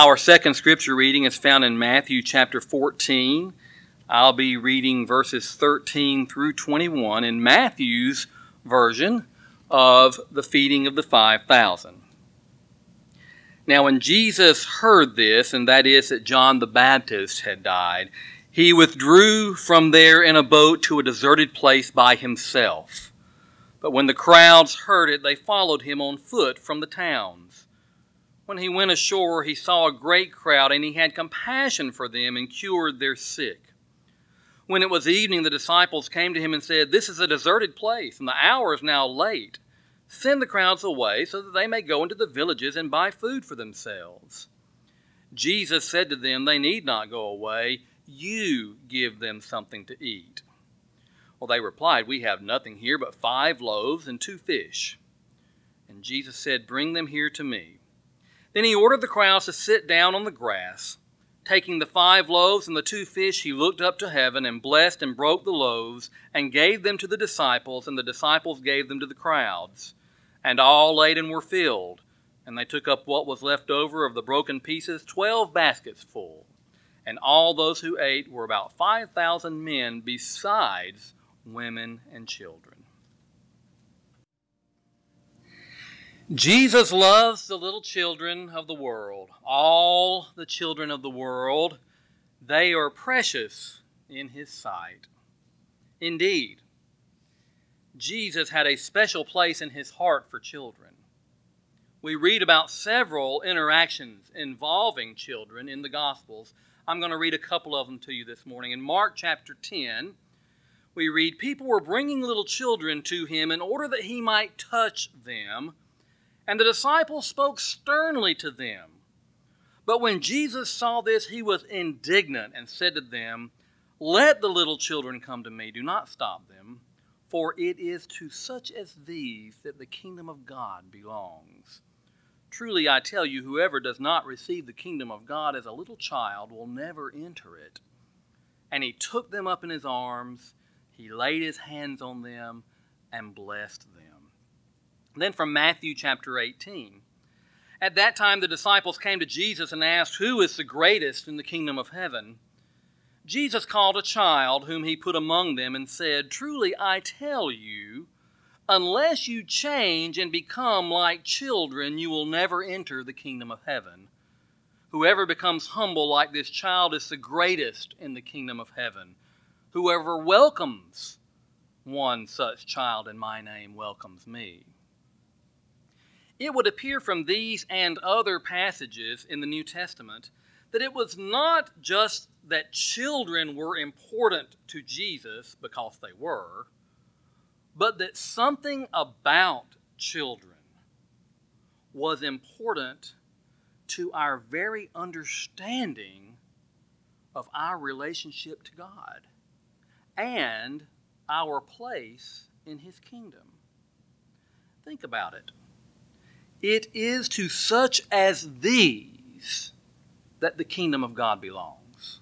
Our second scripture reading is found in Matthew chapter 14. I'll be reading verses 13 through 21 in Matthew's version of the feeding of the 5,000. Now, when Jesus heard this, and that is that John the Baptist had died, he withdrew from there in a boat to a deserted place by himself. But when the crowds heard it, they followed him on foot from the towns. When he went ashore, he saw a great crowd, and he had compassion for them and cured their sick. When it was evening, the disciples came to him and said, This is a deserted place, and the hour is now late. Send the crowds away so that they may go into the villages and buy food for themselves. Jesus said to them, They need not go away. You give them something to eat. Well, they replied, We have nothing here but five loaves and two fish. And Jesus said, Bring them here to me. Then he ordered the crowds to sit down on the grass. Taking the five loaves and the two fish, he looked up to heaven and blessed and broke the loaves and gave them to the disciples, and the disciples gave them to the crowds. And all ate and were filled. And they took up what was left over of the broken pieces, twelve baskets full. And all those who ate were about 5,000 men, besides women and children. Jesus loves the little children of the world, all the children of the world. They are precious in His sight. Indeed, Jesus had a special place in His heart for children. We read about several interactions involving children in the Gospels. I'm going to read a couple of them to you this morning. In Mark chapter 10, we read, People were bringing little children to him in order that he might touch them and the disciples spoke sternly to them. But when Jesus saw this, he was indignant and said to them, Let the little children come to me, do not stop them, for it is to such as these that the kingdom of God belongs. Truly I tell you, whoever does not receive the kingdom of God as a little child will never enter it. And he took them up in his arms, he laid his hands on them, and blessed them. Then from Matthew chapter 18. At that time, the disciples came to Jesus and asked, Who is the greatest in the kingdom of heaven? Jesus called a child whom he put among them and said, Truly I tell you, unless you change and become like children, you will never enter the kingdom of heaven. Whoever becomes humble like this child is the greatest in the kingdom of heaven. Whoever welcomes one such child in my name welcomes me. It would appear from these and other passages in the New Testament that it was not just that children were important to Jesus because they were, but that something about children was important to our very understanding of our relationship to God and our place in His kingdom. Think about it. It is to such as these that the kingdom of God belongs.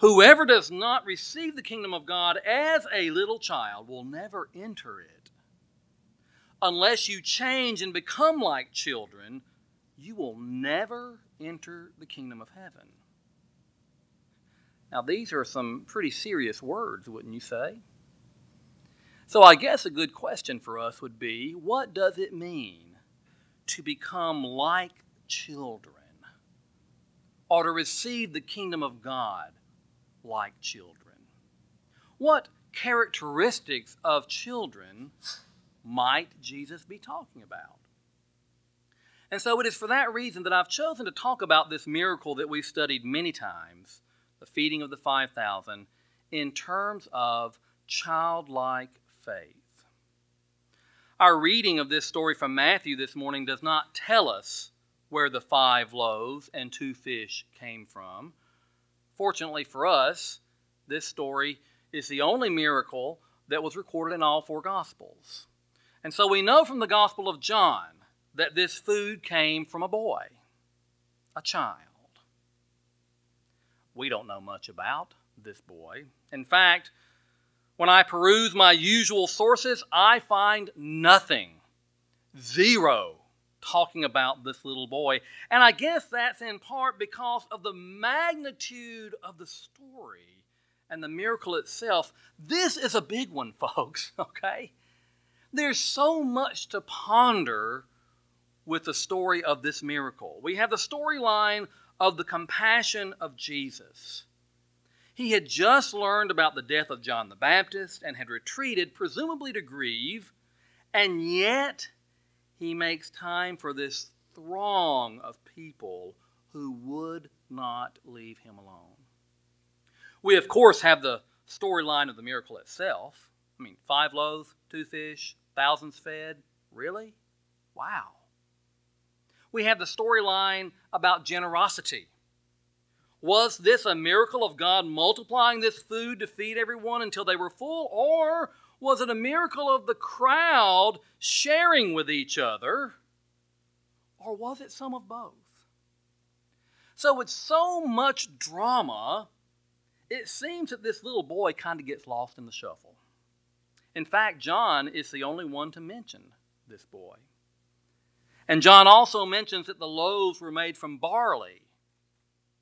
Whoever does not receive the kingdom of God as a little child will never enter it. Unless you change and become like children, you will never enter the kingdom of heaven. Now, these are some pretty serious words, wouldn't you say? So, I guess a good question for us would be what does it mean to become like children or to receive the kingdom of God like children? What characteristics of children might Jesus be talking about? And so it is for that reason that I've chosen to talk about this miracle that we've studied many times, the feeding of the 5,000, in terms of childlike faith. Our reading of this story from Matthew this morning does not tell us where the five loaves and two fish came from. Fortunately for us, this story is the only miracle that was recorded in all four Gospels. And so we know from the Gospel of John that this food came from a boy, a child. We don't know much about this boy. In fact, when I peruse my usual sources, I find nothing, zero talking about this little boy. And I guess that's in part because of the magnitude of the story and the miracle itself. This is a big one, folks, okay? There's so much to ponder with the story of this miracle. We have the storyline of the compassion of Jesus. He had just learned about the death of John the Baptist and had retreated, presumably to grieve, and yet he makes time for this throng of people who would not leave him alone. We, of course, have the storyline of the miracle itself. I mean, five loaves, two fish, thousands fed. Really? Wow. We have the storyline about generosity. Was this a miracle of God multiplying this food to feed everyone until they were full? Or was it a miracle of the crowd sharing with each other? Or was it some of both? So, with so much drama, it seems that this little boy kind of gets lost in the shuffle. In fact, John is the only one to mention this boy. And John also mentions that the loaves were made from barley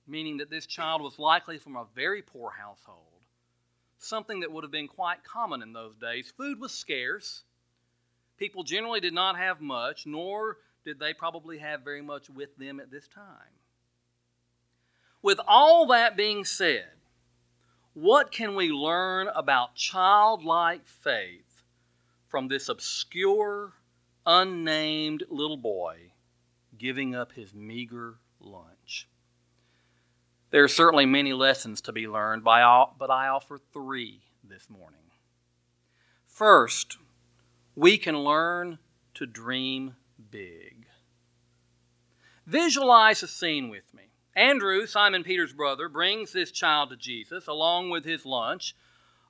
meaning that this child was likely from a very poor household, something that would have been quite common in those days. Food was scarce. People generally did not have much, nor did they probably have very much with them at this time. With all that being said, what can we learn about childlike faith from this obscure, unnamed little boy giving up his meager lunch? There are certainly many lessons to be learned, but I offer three this morning. First, we can learn to dream big. Visualize a scene with me. Andrew, Simon Peter's brother, brings this child to Jesus along with his lunch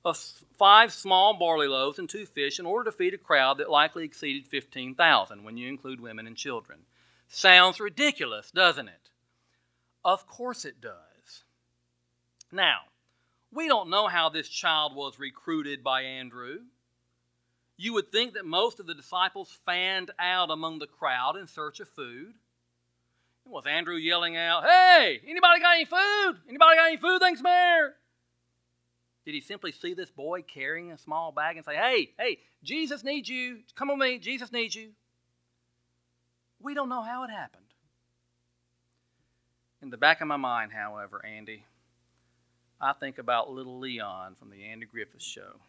of five small barley loaves and two fish in order to feed a crowd that likely exceeded 15,000 when you include women and children. Sounds ridiculous, doesn't it? Of course it does. Now, we don't know how this child was recruited by Andrew. You would think that most of the disciples fanned out among the crowd in search of food. Was Andrew yelling out, Hey, anybody got any food? Anybody got any food? Thanks, Mayor. Did he simply see this boy carrying a small bag and say, Hey, hey, Jesus needs you. Come with me. Jesus needs you. We don't know how it happened. In the back of my mind, however, Andy, I think about little Leon from the Andy Griffith Show.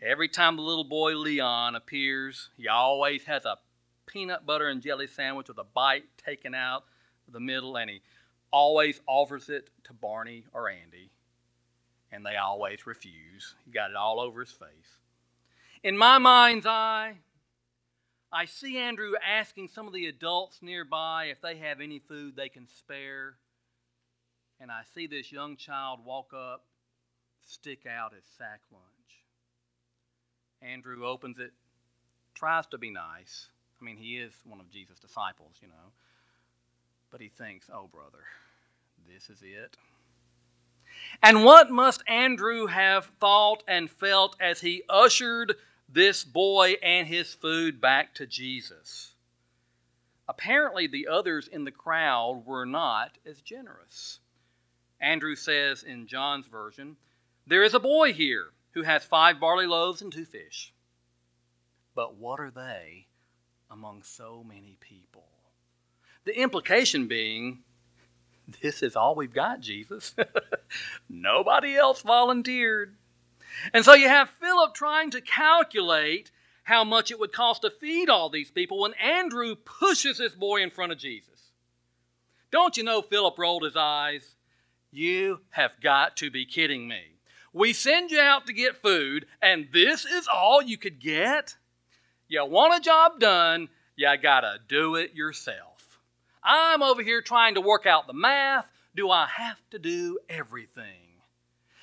Every time the little boy Leon appears, he always has a peanut butter and jelly sandwich with a bite taken out of the middle, and he always offers it to Barney or Andy, and they always refuse. He got it all over his face. In my mind's eye, I see Andrew asking some of the adults nearby if they have any food they can spare and I see this young child walk up, stick out his sack lunch. Andrew opens it, tries to be nice. I mean, he is one of Jesus' disciples, you know. But he thinks, oh, brother, this is it. And what must Andrew have thought and felt as he ushered this boy and his food back to Jesus? Apparently, the others in the crowd were not as generous. Andrew says in John's version, There is a boy here who has five barley loaves and two fish. But what are they among so many people? The implication being, This is all we've got, Jesus. Nobody else volunteered. And so you have Philip trying to calculate how much it would cost to feed all these people when Andrew pushes this boy in front of Jesus. Don't you know Philip rolled his eyes? You have got to be kidding me. We send you out to get food, and this is all you could get? You want a job done, you gotta do it yourself. I'm over here trying to work out the math. Do I have to do everything?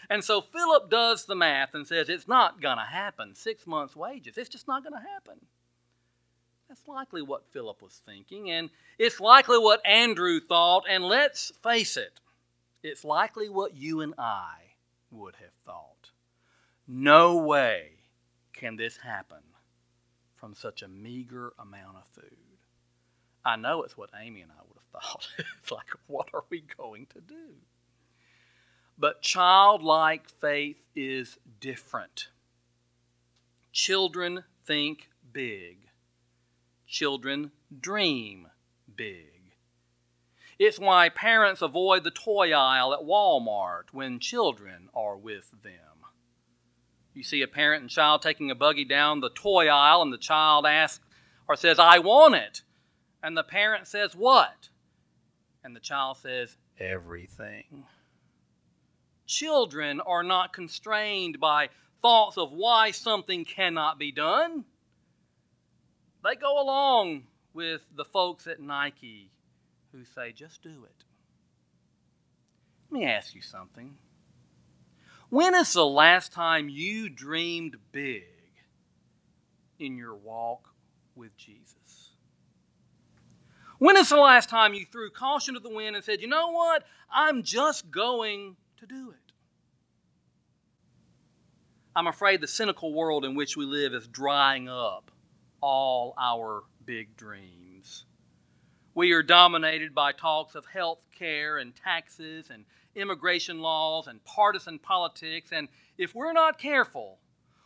And so Philip does the math and says it's not gonna happen. Six months' wages, it's just not gonna happen. That's likely what Philip was thinking, and it's likely what Andrew thought, and let's face it, it's likely what you and I would have thought. No way can this happen from such a meager amount of food. I know it's what Amy and I would have thought. it's like, what are we going to do? But childlike faith is different. Children think big. Children dream big. It's why parents avoid the toy aisle at Walmart when children are with them. You see a parent and child taking a buggy down the toy aisle, and the child asks or says, I want it. And the parent says, What? And the child says, Everything. Children are not constrained by thoughts of why something cannot be done. They go along with the folks at Nike who say, just do it. Let me ask you something. When is the last time you dreamed big in your walk with Jesus? When is the last time you threw caution to the wind and said, you know what? I'm just going to do it? I'm afraid the cynical world in which we live is drying up all our big dreams. We are dominated by talks of health care and taxes and immigration laws and partisan politics, and if we're not careful,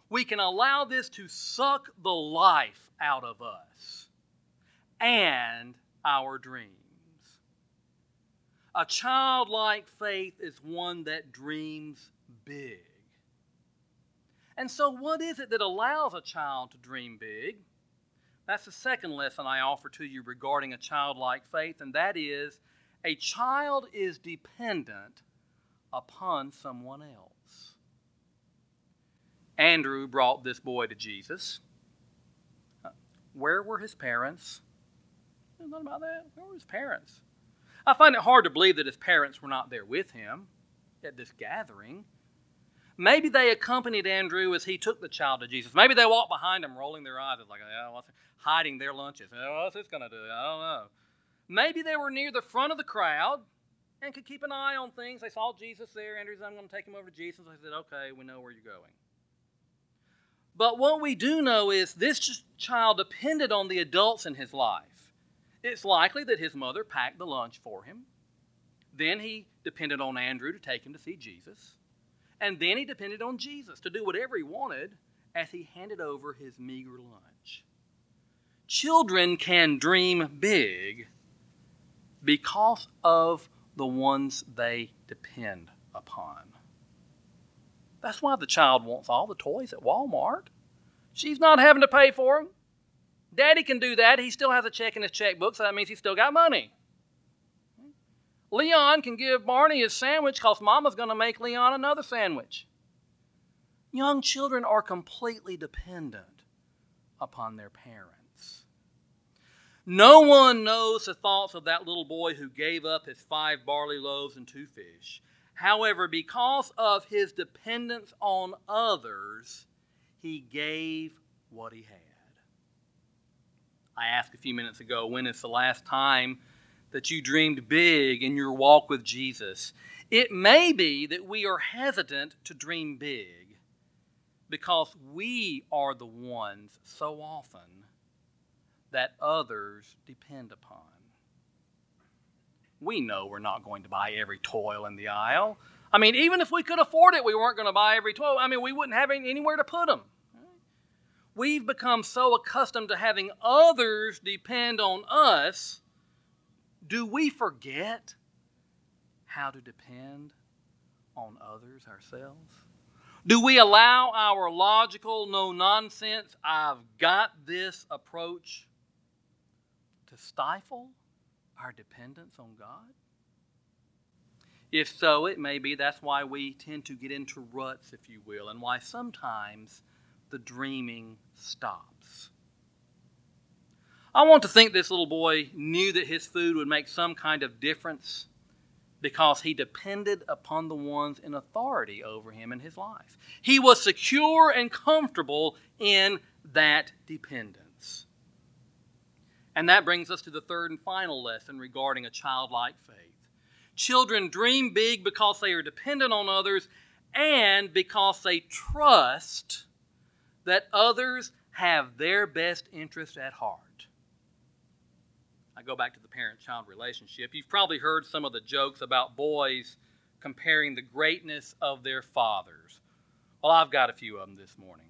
we can allow this to suck the life out of us and our dreams. A childlike faith is one that dreams big. And so, what is it that allows a child to dream big? That's the second lesson I offer to you regarding a childlike faith, and that is a child is dependent upon someone else. Andrew brought this boy to Jesus. Where were his parents? Nothing about that. Where were his parents? I find it hard to believe that his parents were not there with him at this gathering. Maybe they accompanied Andrew as he took the child to Jesus. Maybe they walked behind him, rolling their eyes, like, yeah, what's hiding their lunches. Oh, what's this going to do? I don't know. Maybe they were near the front of the crowd and could keep an eye on things. They saw Jesus there. Andrew said, I'm going to take him over to Jesus. They said, okay, we know where you're going. But what we do know is this child depended on the adults in his life. It's likely that his mother packed the lunch for him. Then he depended on Andrew to take him to see Jesus. And then he depended on Jesus to do whatever he wanted as he handed over his meager lunch. Children can dream big because of the ones they depend upon. That's why the child wants all the toys at Walmart. She's not having to pay for them. Daddy can do that. He still has a check in his checkbook, so that means he's still got money. Leon can give Barney his sandwich because Mama's going to make Leon another sandwich. Young children are completely dependent upon their parents. No one knows the thoughts of that little boy who gave up his five barley loaves and two fish. However, because of his dependence on others, he gave what he had. I asked a few minutes ago when is the last time that you dreamed big in your walk with Jesus. It may be that we are hesitant to dream big because we are the ones so often that others depend upon. We know we're not going to buy every toy in the aisle. I mean, even if we could afford it, we weren't going to buy every toy. I mean, we wouldn't have anywhere to put them. We've become so accustomed to having others depend on us do we forget how to depend on others ourselves? Do we allow our logical, no nonsense, I've got this approach to stifle our dependence on God? If so, it may be that's why we tend to get into ruts, if you will, and why sometimes the dreaming stops. I want to think this little boy knew that his food would make some kind of difference because he depended upon the ones in authority over him in his life. He was secure and comfortable in that dependence. And that brings us to the third and final lesson regarding a childlike faith. Children dream big because they are dependent on others and because they trust that others have their best interest at heart. I go back to the parent child relationship. You've probably heard some of the jokes about boys comparing the greatness of their fathers. Well, I've got a few of them this morning.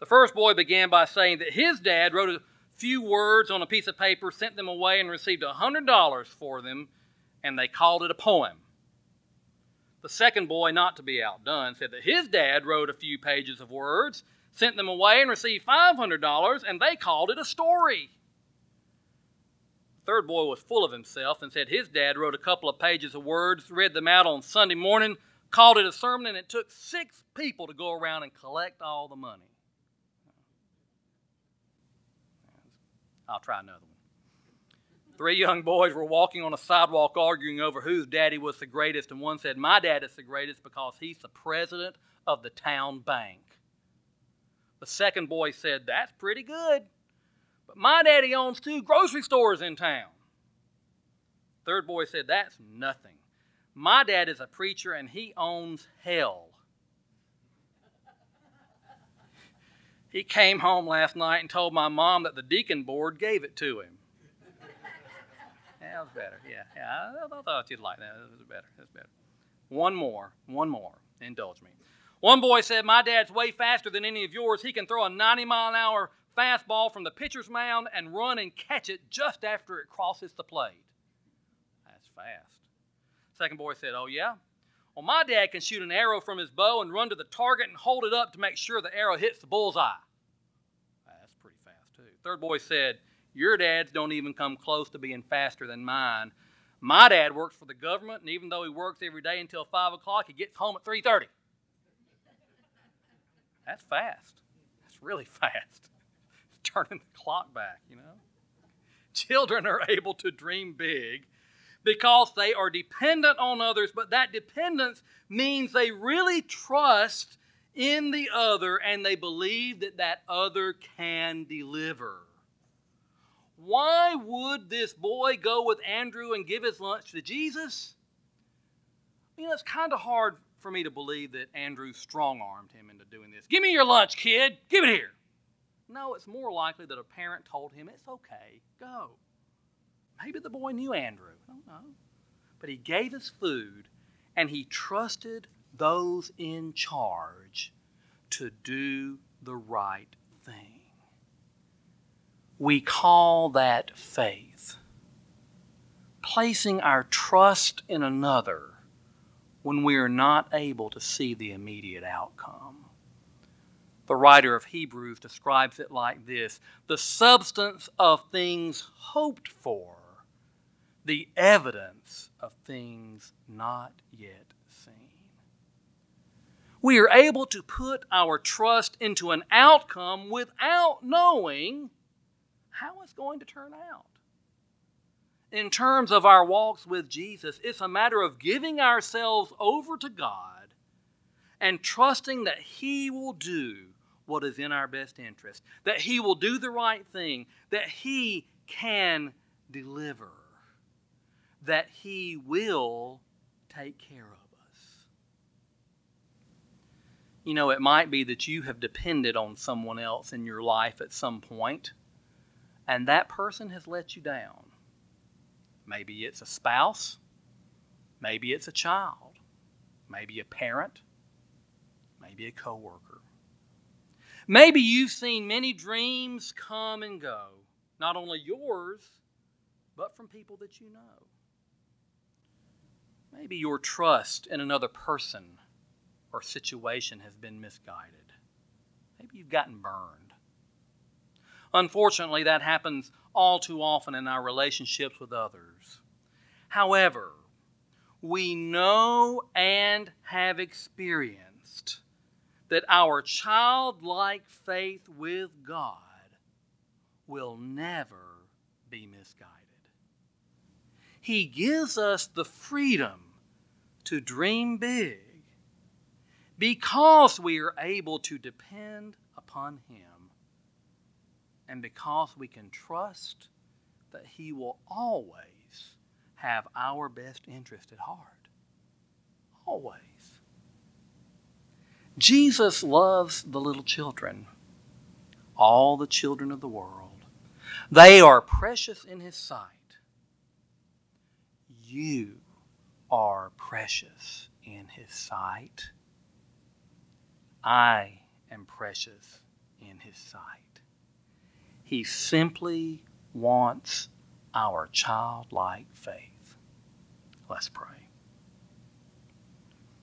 The first boy began by saying that his dad wrote a few words on a piece of paper, sent them away, and received a $100 for them, and they called it a poem. The second boy, not to be outdone, said that his dad wrote a few pages of words, sent them away, and received $500, and they called it a story. Third boy was full of himself and said his dad wrote a couple of pages of words, read them out on Sunday morning, called it a sermon, and it took six people to go around and collect all the money. I'll try another one. Three young boys were walking on a sidewalk arguing over whose daddy was the greatest, and one said, My dad is the greatest because he's the president of the town bank. The second boy said, That's pretty good, but my daddy owns two grocery stores in town. Third boy said, That's nothing. My dad is a preacher and he owns hell. He came home last night and told my mom that the deacon board gave it to him. yeah, that was better. Yeah, yeah. I, I thought you'd like that. That was better. That's better. One more. One more. Indulge me. One boy said, My dad's way faster than any of yours. He can throw a 90 mile an hour fastball from the pitcher's mound and run and catch it just after it crosses the plate. That's fast. Second boy said, Oh, yeah? Well, my dad can shoot an arrow from his bow and run to the target and hold it up to make sure the arrow hits the bullseye. That's pretty fast, too. Third boy said, Your dads don't even come close to being faster than mine. My dad works for the government, and even though he works every day until 5 o'clock, he gets home at 3.30. That's fast. That's really fast. Turning the clock back, you know. Children are able to dream big because they are dependent on others, but that dependence means they really trust in the other and they believe that that other can deliver. Why would this boy go with Andrew and give his lunch to Jesus? You know, it's kind of hard for me to believe that Andrew strong armed him into doing this. Give me your lunch, kid. Give it here. No, it's more likely that a parent told him, It's okay, go. Maybe the boy knew Andrew. I don't know. But he gave his food and he trusted those in charge to do the right thing. We call that faith. Placing our trust in another when we are not able to see the immediate outcome. The writer of Hebrews describes it like this the substance of things hoped for the evidence of things not yet seen. We are able to put our trust into an outcome without knowing how it's going to turn out. In terms of our walks with Jesus, it's a matter of giving ourselves over to God and trusting that He will do what is in our best interest, that He will do the right thing, that He can deliver that He will take care of us. You know, it might be that you have depended on someone else in your life at some point, and that person has let you down. Maybe it's a spouse, maybe it's a child, maybe a parent, maybe a coworker. Maybe you've seen many dreams come and go, not only yours, but from people that you know. Maybe your trust in another person or situation has been misguided. Maybe you've gotten burned. Unfortunately, that happens all too often in our relationships with others. However, we know and have experienced that our childlike faith with God will never be misguided. He gives us the freedom to dream big because we are able to depend upon Him and because we can trust that He will always have our best interest at heart. Always. Jesus loves the little children, all the children of the world. They are precious in His sight. you are precious in His sight. I am precious in His sight. He simply wants our childlike faith. Let's pray.